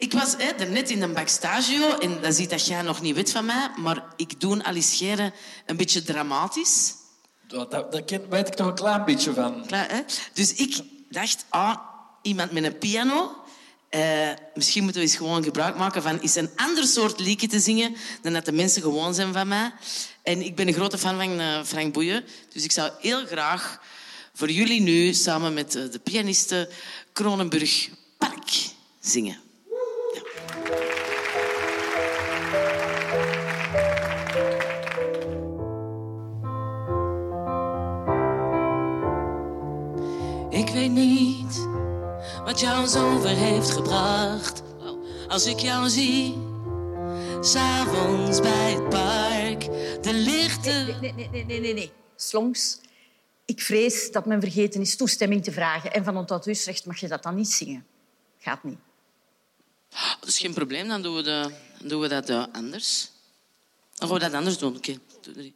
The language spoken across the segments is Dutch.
Ik was hè, daarnet in een backstagio en dan ziet dat jij nog niet weet van mij, maar ik doe Alice Scheren een beetje dramatisch. Dat, dat, ken- weet ik toch een klein beetje van. Klaar, hè? Dus ik dacht, ah, iemand met een piano. Eh, misschien moeten we eens gewoon gebruik maken van eens een ander soort liedje te zingen dan dat de mensen gewoon zijn van mij. En ik ben een grote fan van eh, Frank Boeien. Dus ik zou heel graag voor jullie nu samen met eh, de pianiste Kronenburg Park zingen. Ik weet niet wat jou zover heeft gebracht. Als ik jou zie, s'avonds bij het park, de lichten. Nee, nee, nee, nee, nee, nee. Slongs, ik vrees dat men vergeten is toestemming te vragen. En van het auteursrecht mag je dat dan niet zingen. Gaat niet. Dat is geen probleem, dan doen we, de, doen we dat eh, anders. Dan gaan we dat anders doen. Oké, doe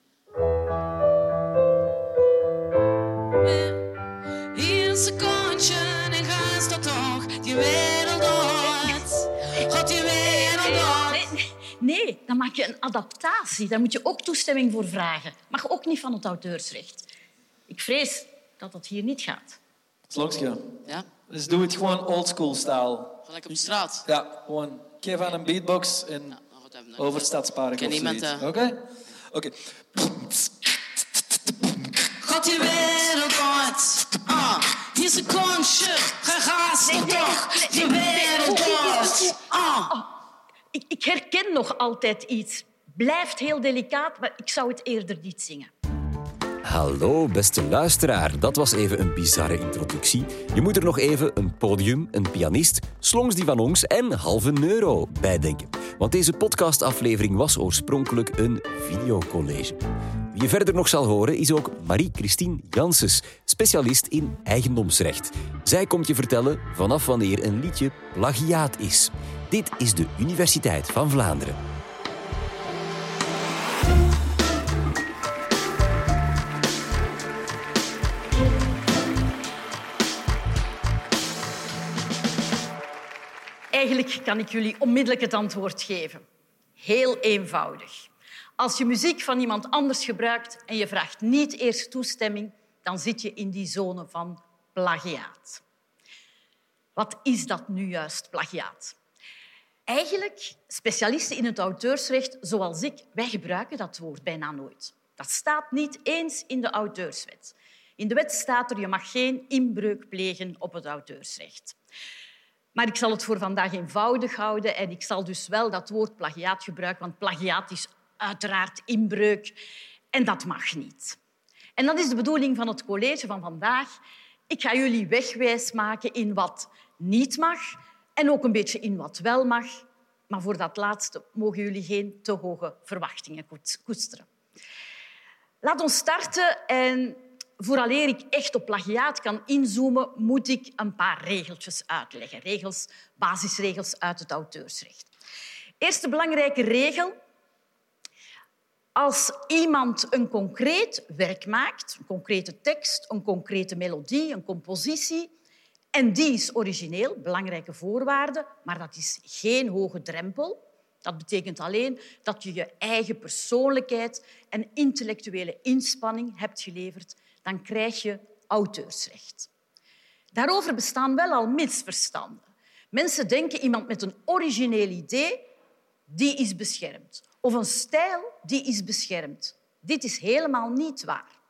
en gaat dat toch die wereld uit. Gaat die wereld uit. Nee, dan maak je een adaptatie. Daar moet je ook toestemming voor vragen. Mag ook niet van het auteursrecht. Ik vrees dat dat hier niet gaat. Sloksje. Ja, Dus doe het gewoon oldschool style. gelijk op de straat. Ja, gewoon geef aan een beatbox en gaat dat even- over Stadspark of eh, Oké? Oké. Gaat die wereld uit. Ah, nee, toch. uit. oeh. Ah. Ik, ik herken nog altijd iets. Blijft heel delicaat, maar ik zou het eerder niet zingen. Hallo, beste luisteraar. Dat was even een bizarre introductie. Je moet er nog even een podium, een pianist, slongs die van ons en halve euro bij denken. Want deze podcastaflevering was oorspronkelijk een videocollege. Wie je verder nog zal horen is ook Marie-Christine Janssens, specialist in eigendomsrecht. Zij komt je vertellen vanaf wanneer een liedje plagiaat is. Dit is de Universiteit van Vlaanderen. Eigenlijk kan ik jullie onmiddellijk het antwoord geven. Heel eenvoudig. Als je muziek van iemand anders gebruikt en je vraagt niet eerst toestemming, dan zit je in die zone van plagiaat. Wat is dat nu juist, plagiaat? Eigenlijk, specialisten in het auteursrecht zoals ik, wij gebruiken dat woord bijna nooit. Dat staat niet eens in de auteurswet. In de wet staat er, je mag geen inbreuk plegen op het auteursrecht. Maar ik zal het voor vandaag eenvoudig houden en ik zal dus wel dat woord plagiaat gebruiken, want plagiaat is uiteraard inbreuk en dat mag niet. En dat is de bedoeling van het college van vandaag. Ik ga jullie wegwijs maken in wat niet mag en ook een beetje in wat wel mag. Maar voor dat laatste mogen jullie geen te hoge verwachtingen koesteren. Laat ons starten en vooraleer ik echt op plagiaat kan inzoomen, moet ik een paar regeltjes uitleggen. Regels, basisregels uit het auteursrecht. Eerste belangrijke regel. Als iemand een concreet werk maakt, een concrete tekst, een concrete melodie, een compositie, en die is origineel, belangrijke voorwaarde, maar dat is geen hoge drempel. Dat betekent alleen dat je je eigen persoonlijkheid en intellectuele inspanning hebt geleverd. Dan krijg je auteursrecht. Daarover bestaan wel al misverstanden. Mensen denken iemand met een origineel idee, die is beschermd. Of een stijl, die is beschermd. Dit is helemaal niet waar.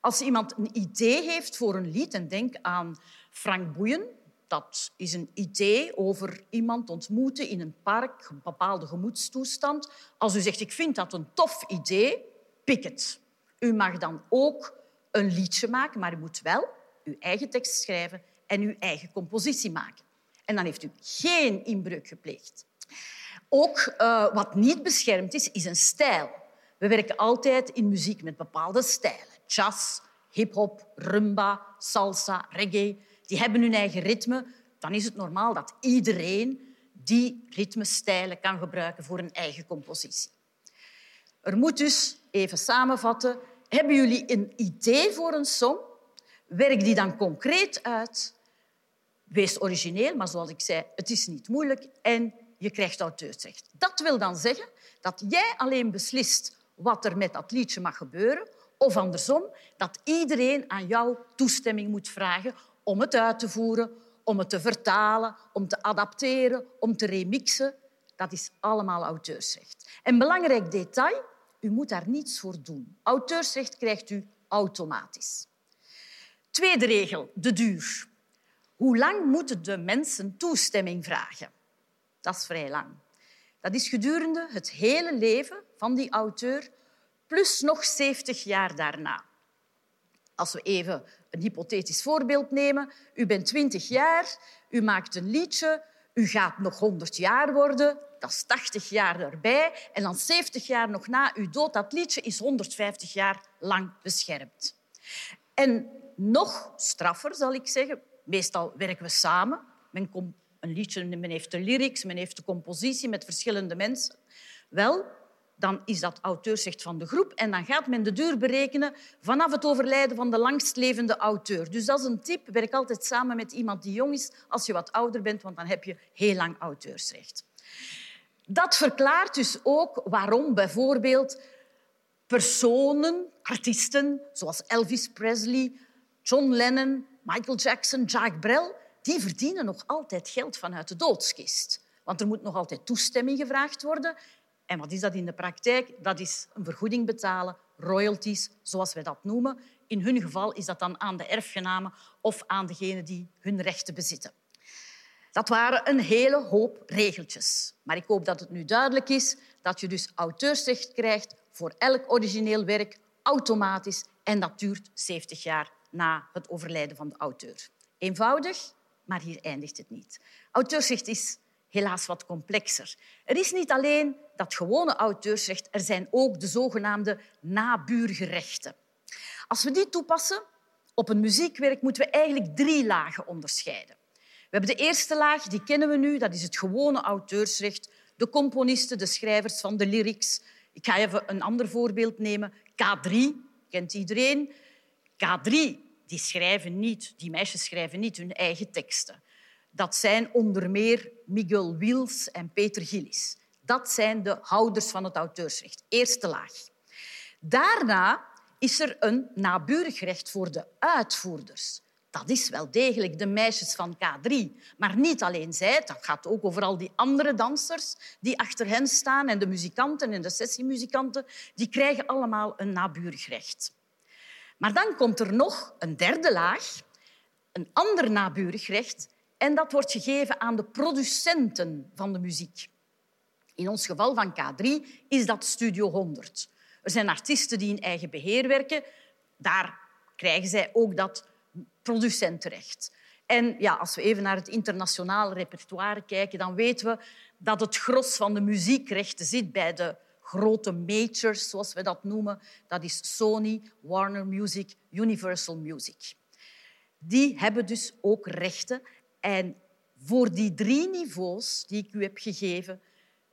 Als iemand een idee heeft voor een lied, en denk aan Frank Boeien, dat is een idee over iemand ontmoeten in een park, een bepaalde gemoedstoestand. Als u zegt, ik vind dat een tof idee, pik het. U mag dan ook een liedje maken, maar u moet wel uw eigen tekst schrijven en uw eigen compositie maken. En dan heeft u geen inbreuk gepleegd. Ook eh, wat niet beschermd is, is een stijl. We werken altijd in muziek met bepaalde stijlen. Jazz, hip-hop, rumba, salsa, reggae. Die hebben hun eigen ritme. Dan is het normaal dat iedereen die ritmestijlen kan gebruiken voor een eigen compositie. Er moet dus, even samenvatten, hebben jullie een idee voor een song? Werk die dan concreet uit. wees origineel, maar zoals ik zei, het is niet moeilijk en je krijgt auteursrecht. Dat wil dan zeggen dat jij alleen beslist wat er met dat liedje mag gebeuren, of andersom, dat iedereen aan jou toestemming moet vragen om het uit te voeren, om het te vertalen, om te adapteren, om te remixen. Dat is allemaal auteursrecht. En belangrijk detail, u moet daar niets voor doen. Auteursrecht krijgt u automatisch. Tweede regel, de duur. Hoe lang moeten de mensen toestemming vragen? Dat is vrij lang. Dat is gedurende het hele leven van die auteur, plus nog 70 jaar daarna. Als we even een hypothetisch voorbeeld nemen. U bent 20 jaar, u maakt een liedje, u gaat nog 100 jaar worden, dat is 80 jaar erbij, en dan 70 jaar nog na uw dood, dat liedje is 150 jaar lang beschermd. En nog straffer, zal ik zeggen, meestal werken we samen. Men komt een liedje, men heeft de lyrics, men heeft de compositie met verschillende mensen. Wel, dan is dat auteursrecht van de groep en dan gaat men de duur berekenen vanaf het overlijden van de langstlevende auteur. Dus dat is een tip. Werk altijd samen met iemand die jong is als je wat ouder bent, want dan heb je heel lang auteursrecht. Dat verklaart dus ook waarom bijvoorbeeld personen, artiesten zoals Elvis Presley, John Lennon, Michael Jackson, Jacques Brel, die verdienen nog altijd geld vanuit de doodskist. Want er moet nog altijd toestemming gevraagd worden. En wat is dat in de praktijk? Dat is een vergoeding betalen, royalties, zoals wij dat noemen. In hun geval is dat dan aan de erfgenamen of aan degene die hun rechten bezitten. Dat waren een hele hoop regeltjes. Maar ik hoop dat het nu duidelijk is dat je dus auteursrecht krijgt voor elk origineel werk automatisch en dat duurt 70 jaar na het overlijden van de auteur. Eenvoudig, maar hier eindigt het niet. Auteursrecht is helaas wat complexer. Er is niet alleen dat gewone auteursrecht, er zijn ook de zogenaamde naburige rechten. Als we die toepassen op een muziekwerk, moeten we eigenlijk drie lagen onderscheiden. We hebben de eerste laag, die kennen we nu, dat is het gewone auteursrecht. De componisten, de schrijvers van de lyrics. Ik ga even een ander voorbeeld nemen. K3, kent iedereen. K3, die schrijven niet, die meisjes schrijven niet hun eigen teksten. Dat zijn onder meer Miguel Wils en Peter Gillis. Dat zijn de houders van het auteursrecht. Eerste laag. Daarna is er een naburig recht voor de uitvoerders. Dat is wel degelijk de meisjes van K3. Maar niet alleen zij, dat gaat ook over al die andere dansers die achter hen staan en de muzikanten en de sessiemuzikanten. Die krijgen allemaal een naburig recht. Maar dan komt er nog een derde laag, een ander naburig recht, en dat wordt gegeven aan de producenten van de muziek. In ons geval van K3 is dat Studio 100. Er zijn artiesten die in eigen beheer werken. Daar krijgen zij ook dat producentenrecht. En ja, als we even naar het internationale repertoire kijken, dan weten we dat het gros van de muziekrechten zit bij de grote majors, zoals we dat noemen. Dat is Sony, Warner Music, Universal Music. Die hebben dus ook rechten. En voor die drie niveaus die ik u heb gegeven,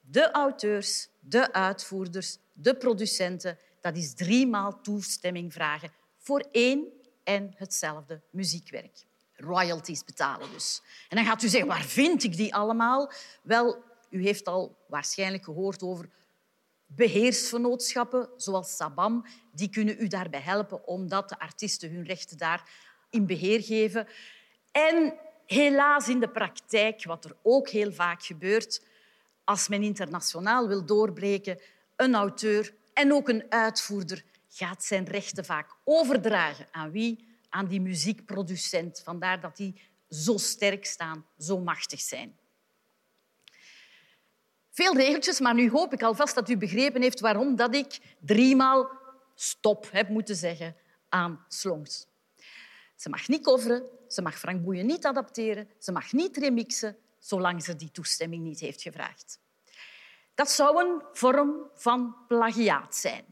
de auteurs, de uitvoerders, de producenten, dat is driemaal toestemming vragen voor één en hetzelfde muziekwerk. Royalties betalen dus. En dan gaat u zeggen, waar vind ik die allemaal? Wel, u heeft al waarschijnlijk gehoord over beheersvernootschappen, zoals Sabam. Die kunnen u daarbij helpen, omdat de artiesten hun rechten daar in beheer geven. En helaas in de praktijk, wat er ook heel vaak gebeurt, als men internationaal wil doorbreken, een auteur en ook een uitvoerder gaat zijn rechten vaak overdragen. Aan wie? Aan die muziekproducent. Vandaar dat die zo sterk staan, zo machtig zijn. Veel regeltjes, maar nu hoop ik alvast dat u begrepen heeft waarom dat ik driemaal stop heb moeten zeggen aan slongs. Ze mag niet coveren, ze mag Frank Boeien niet adapteren, ze mag niet remixen, zolang ze die toestemming niet heeft gevraagd. Dat zou een vorm van plagiaat zijn.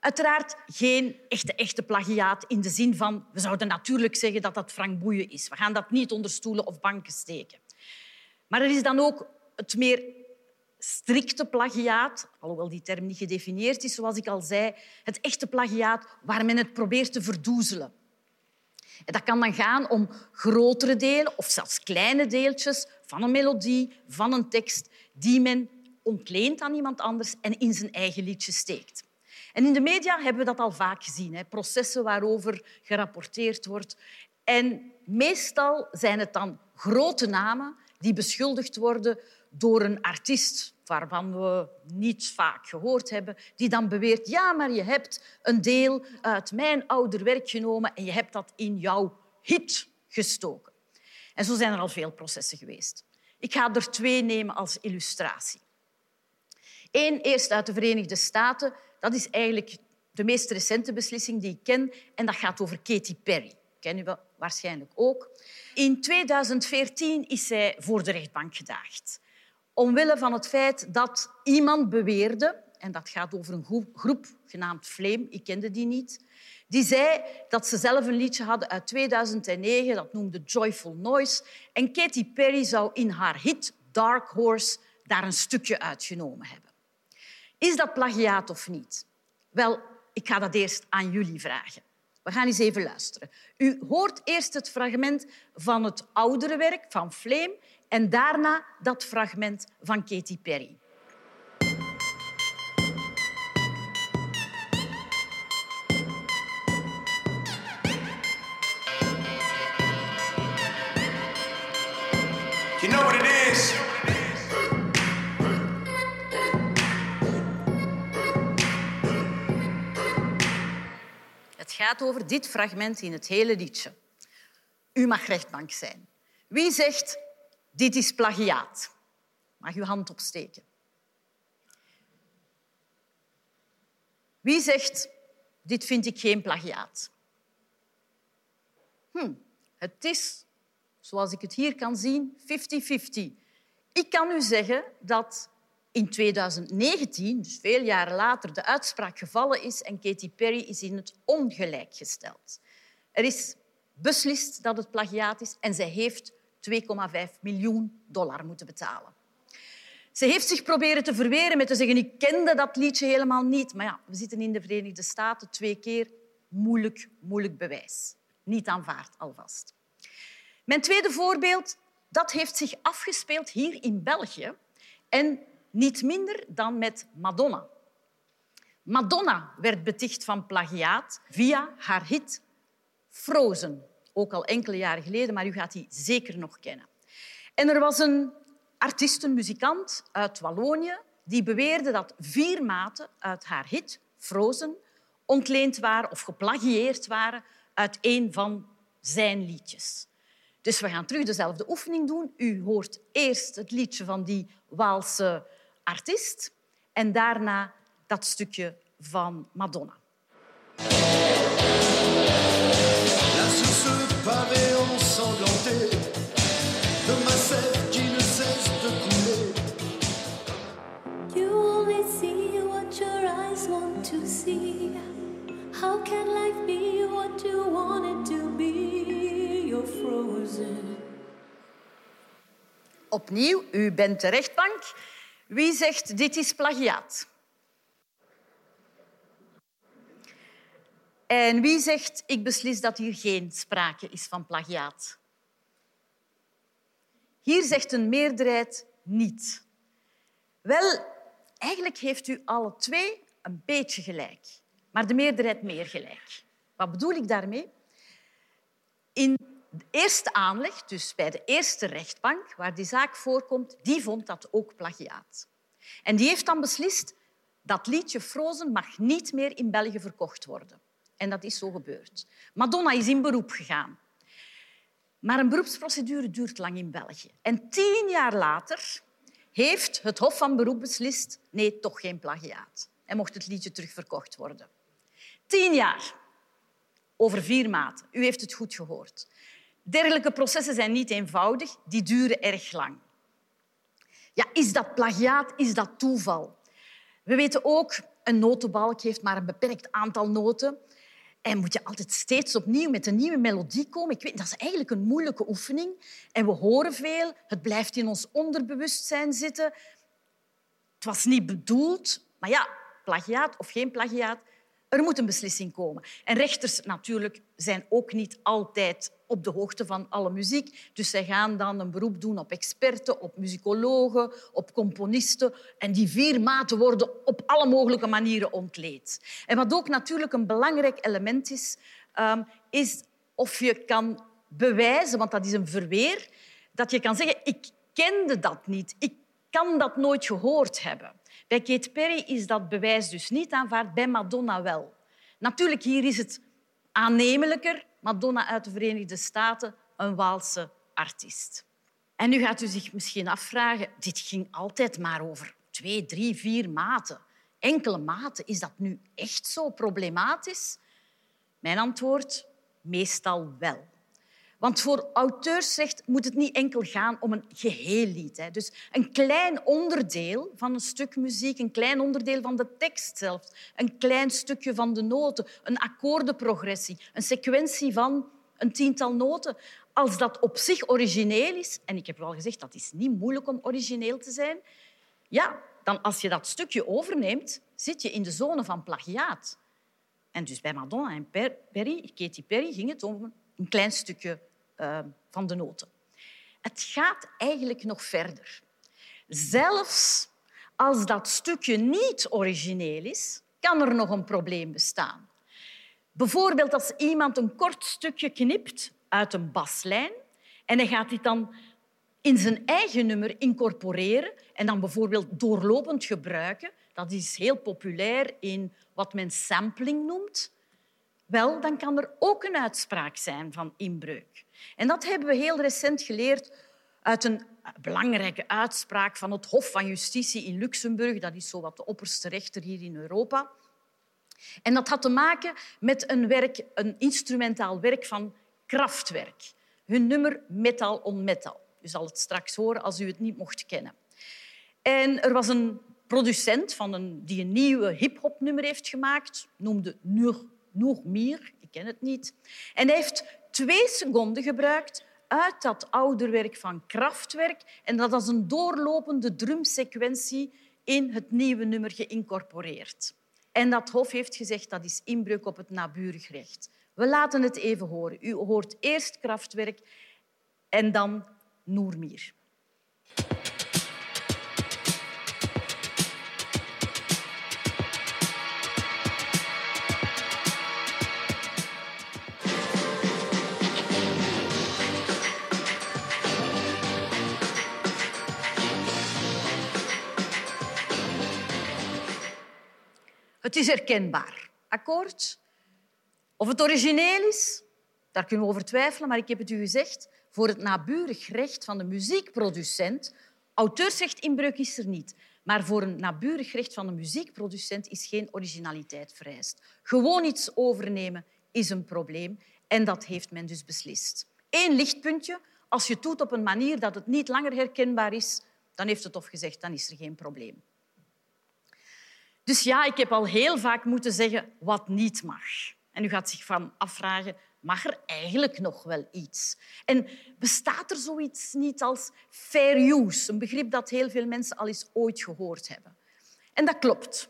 Uiteraard geen echte, echte plagiaat in de zin van... We zouden natuurlijk zeggen dat dat Frank Boeien is. We gaan dat niet onder stoelen of banken steken. Maar er is dan ook het meer strikte plagiaat, alhoewel die term niet gedefinieerd is, zoals ik al zei. Het echte plagiaat waar men het probeert te verdoezelen. En dat kan dan gaan om grotere delen of zelfs kleine deeltjes van een melodie, van een tekst, die men ontleent aan iemand anders en in zijn eigen liedje steekt. En in de media hebben we dat al vaak gezien. Hè? Processen waarover gerapporteerd wordt. En meestal zijn het dan grote namen die beschuldigd worden door een artiest waarvan we niet vaak gehoord hebben, die dan beweert ja, maar je hebt een deel uit mijn ouder werk genomen en je hebt dat in jouw hit gestoken. En zo zijn er al veel processen geweest. Ik ga er twee nemen als illustratie. Eén eerst uit de Verenigde Staten. Dat is eigenlijk de meest recente beslissing die ik ken. En dat gaat over Katy Perry. Kennen we waarschijnlijk ook. In 2014 is zij voor de rechtbank gedaagd. Omwille van het feit dat iemand beweerde, en dat gaat over een groep genaamd Flame, ik kende die niet, die zei dat ze zelf een liedje hadden uit 2009, dat noemde Joyful Noise. En Katy Perry zou in haar hit Dark Horse daar een stukje uitgenomen hebben. Is dat plagiaat of niet? Wel, ik ga dat eerst aan jullie vragen. We gaan eens even luisteren. U hoort eerst het fragment van het oudere werk van Flame en daarna dat fragment van Katy Perry. Het gaat over dit fragment in het hele liedje. U mag rechtbank zijn. Wie zegt dit is plagiaat? Mag uw hand opsteken. Wie zegt dit vind ik geen plagiaat? Hm, het is, zoals ik het hier kan zien, 50-50. Ik kan u zeggen dat in 2019, dus veel jaren later, de uitspraak gevallen is en Katy Perry is in het ongelijk gesteld. Er is beslist dat het plagiaat is en zij heeft 2,5 miljoen dollar moeten betalen. Ze heeft zich proberen te verweren met te zeggen ik kende dat liedje helemaal niet. Maar ja, we zitten in de Verenigde Staten twee keer. Moeilijk, moeilijk bewijs. Niet aanvaard alvast. Mijn tweede voorbeeld, dat heeft zich afgespeeld hier in België. En niet minder dan met Madonna. Madonna werd beticht van plagiaat via haar hit Frozen. Ook al enkele jaren geleden, maar u gaat die zeker nog kennen. En er was een artiest, muzikant uit Wallonië, die beweerde dat vier maten uit haar hit Frozen ontleend waren of geplagieerd waren uit een van zijn liedjes. Dus we gaan terug dezelfde oefening doen. U hoort eerst het liedje van die Waalse artiest en daarna dat stukje van Madonna. La source paraît ensanglantée de ma sève qui ne cesse de couler. You only see what your eyes want to see. How can life be what you want it to be? You're frozen. Opnieuw, u bent de rechtbank. Wie zegt dit is plagiaat? En wie zegt ik beslis dat hier geen sprake is van plagiaat? Hier zegt een meerderheid niet. Wel, eigenlijk heeft u alle twee een beetje gelijk, maar de meerderheid meer gelijk. Wat bedoel ik daarmee? In eerste aanleg, dus bij de eerste rechtbank waar die zaak voorkomt, die vond dat ook plagiaat. En die heeft dan beslist dat liedje Frozen mag niet meer in België verkocht worden. En dat is zo gebeurd. Madonna is in beroep gegaan. Maar een beroepsprocedure duurt lang in België. En tien jaar later heeft het Hof van Beroep beslist nee, toch geen plagiaat. En mocht het liedje terugverkocht worden. Tien jaar. Over vier maanden. U heeft het goed gehoord. Dergelijke processen zijn niet eenvoudig, die duren erg lang. Ja, is dat plagiaat? Is dat toeval? We weten ook, een notenbalk heeft maar een beperkt aantal noten. En moet je altijd steeds opnieuw met een nieuwe melodie komen. Ik weet, dat is eigenlijk een moeilijke oefening. En we horen veel. Het blijft in ons onderbewustzijn zitten. Het was niet bedoeld. Maar ja, plagiaat of geen plagiaat, Er moet een beslissing komen. En rechters natuurlijk zijn ook niet altijd op de hoogte van alle muziek. Dus zij gaan dan een beroep doen op experten, op muzikologen, op componisten. En die vier maten worden op alle mogelijke manieren ontleed. En wat ook natuurlijk een belangrijk element is, ehm, is of je kan bewijzen, want dat is een verweer, dat je kan zeggen, ik kende dat niet, ik kan dat nooit gehoord hebben. Bij Kate Perry is dat bewijs dus niet aanvaard, bij Madonna wel. Natuurlijk, hier is het aannemelijker. Madonna uit de Verenigde Staten, een Waalse artiest. En nu gaat u zich misschien afvragen, dit ging altijd maar over twee, drie, vier maten. Enkele maten, is dat nu echt zo problematisch? Mijn antwoord, meestal wel. Want voor auteursrecht moet het niet enkel gaan om een geheel lied. Hè. Dus een klein onderdeel van een stuk muziek, een klein onderdeel van de tekst zelfs, een klein stukje van de noten, een akkoordenprogressie, een sequentie van een tiental noten. Als dat op zich origineel is, en ik heb wel gezegd dat is niet moeilijk om origineel te zijn, ja, dan als je dat stukje overneemt, zit je in de zone van plagiaat. En dus bij Madonna en Perry, Katy Perry ging het om een klein stukje uh, van de noten. Het gaat eigenlijk nog verder. Zelfs als dat stukje niet origineel is, kan er nog een probleem bestaan. Bijvoorbeeld als iemand een kort stukje knipt uit een baslijn en hij gaat dit dan in zijn eigen nummer incorporeren en dan bijvoorbeeld doorlopend gebruiken. Dat is heel populair in wat men sampling noemt. Wel, dan kan er ook een uitspraak zijn van inbreuk. En dat hebben we heel recent geleerd uit een belangrijke uitspraak van het Hof van Justitie in Luxemburg. Dat is zo wat de opperste rechter hier in Europa. En dat had te maken met een, werk, een instrumentaal werk van Kraftwerk. Hun nummer Metal on Metal. U zal het straks horen als u het niet mocht kennen. En er was een producent van een, die een nieuwe hip-hop nummer heeft gemaakt, noemde Nur Noormier, ik ken het niet. En hij heeft twee seconden gebruikt uit dat oude werk van Kraftwerk en dat als een doorlopende drumsequentie in het nieuwe nummer geïncorporeerd. En dat Hof heeft gezegd dat is inbreuk op het naburig recht. We laten het even horen. U hoort eerst Kraftwerk en dan Noormier. Het is herkenbaar. Akkoord? Of het origineel is, daar kunnen we over twijfelen, maar ik heb het u gezegd, voor het naburig recht van de muziekproducent, auteursrechtinbreuk is er niet, maar voor een naburig recht van de muziekproducent is geen originaliteit vereist. Gewoon iets overnemen is een probleem en dat heeft men dus beslist. Eén lichtpuntje, als je het doet op een manier dat het niet langer herkenbaar is, dan heeft het Hof gezegd, dan is er geen probleem. Dus ja, ik heb al heel vaak moeten zeggen wat niet mag. En u gaat zich van afvragen, mag er eigenlijk nog wel iets? En bestaat er zoiets niet als fair use? Een begrip dat heel veel mensen al eens ooit gehoord hebben. En dat klopt.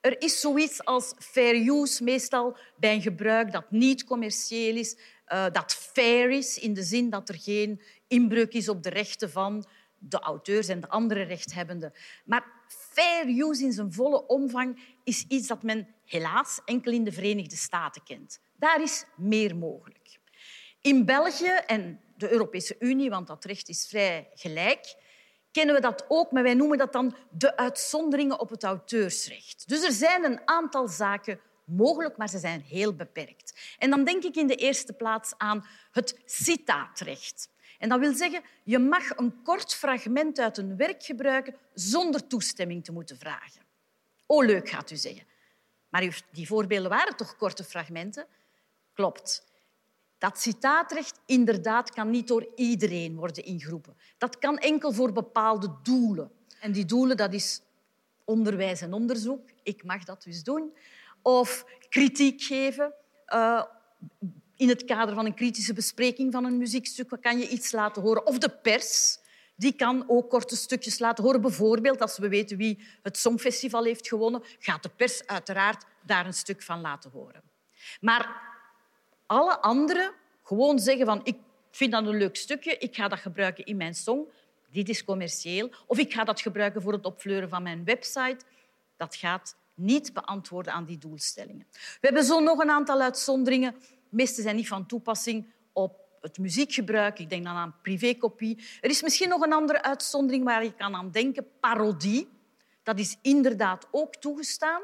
Er is zoiets als fair use, meestal bij een gebruik dat niet commercieel is, uh, dat fair is, in de zin dat er geen inbreuk is op de rechten van de auteurs en de andere rechthebbenden. Maar fair use in zijn volle omvang is iets dat men helaas enkel in de Verenigde Staten kent. Daar is meer mogelijk. In België en de Europese Unie, want dat recht is vrij gelijk, kennen we dat ook, maar wij noemen dat dan de uitzonderingen op het auteursrecht. Dus er zijn een aantal zaken mogelijk, maar ze zijn heel beperkt. En dan denk ik in de eerste plaats aan het citaatrecht. En dat wil zeggen, je mag een kort fragment uit een werk gebruiken zonder toestemming te moeten vragen. Oh, leuk, gaat u zeggen. Maar die voorbeelden waren toch korte fragmenten? Klopt. Dat citaatrecht inderdaad kan niet door iedereen worden ingeroepen. Dat kan enkel voor bepaalde doelen. En die doelen, dat is onderwijs en onderzoek. Ik mag dat dus doen. Of kritiek geven. Uh, in het kader van een kritische bespreking van een muziekstuk kan je iets laten horen. Of de pers. Die kan ook korte stukjes laten horen. Bijvoorbeeld, als we weten wie het Songfestival heeft gewonnen, gaat de pers uiteraard daar een stuk van laten horen. Maar alle anderen gewoon zeggen van ik vind dat een leuk stukje, ik ga dat gebruiken in mijn song, dit is commercieel. Of ik ga dat gebruiken voor het opfleuren van mijn website. Dat gaat niet beantwoorden aan die doelstellingen. We hebben zo nog een aantal uitzonderingen. Meeste zijn niet van toepassing op het muziekgebruik. Ik denk dan aan privékopie. Er is misschien nog een andere uitzondering waar je kan aan denken. Parodie. Dat is inderdaad ook toegestaan.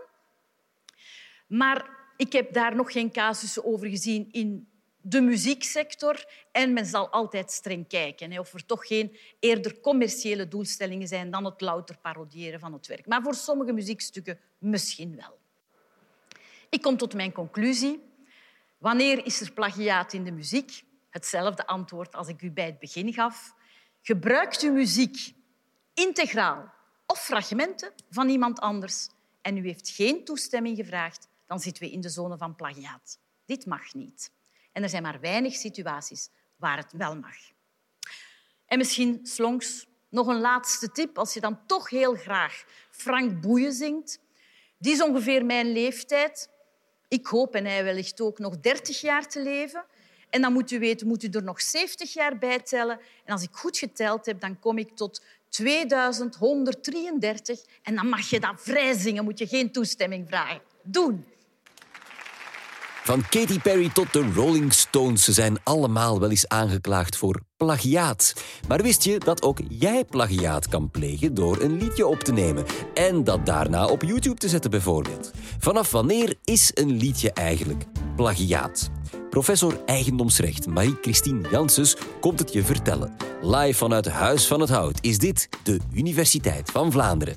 Maar ik heb daar nog geen casussen over gezien in de muzieksector. En men zal altijd streng kijken of er toch geen eerder commerciële doelstellingen zijn dan het louter parodiëren van het werk. Maar voor sommige muziekstukken misschien wel. Ik kom tot mijn conclusie. Wanneer is er plagiaat in de muziek? Hetzelfde antwoord als ik u bij het begin gaf. Gebruikt u muziek integraal of fragmenten van iemand anders en u heeft geen toestemming gevraagd, dan zitten we in de zone van plagiaat. Dit mag niet. En er zijn maar weinig situaties waar het wel mag. En misschien, slongs, nog een laatste tip. Als je dan toch heel graag Frank Boeien zingt. Die is ongeveer mijn leeftijd. Ik hoop, en hij wellicht ook, nog 30 jaar te leven. En dan moet u weten, moet u er nog 70 jaar bij tellen. En als ik goed geteld heb, dan kom ik tot 2133. En dan mag je dat vrij zingen, moet je geen toestemming vragen. Doen. Van Katy Perry tot de Rolling Stones, ze zijn allemaal wel eens aangeklaagd voor plagiaat. Maar wist je dat ook jij plagiaat kan plegen door een liedje op te nemen en dat daarna op YouTube te zetten bijvoorbeeld? Vanaf wanneer is een liedje eigenlijk plagiaat? Professor eigendomsrecht Marie-Christine Janssens komt het je vertellen. Live vanuit Huis van het Hout is dit de Universiteit van Vlaanderen.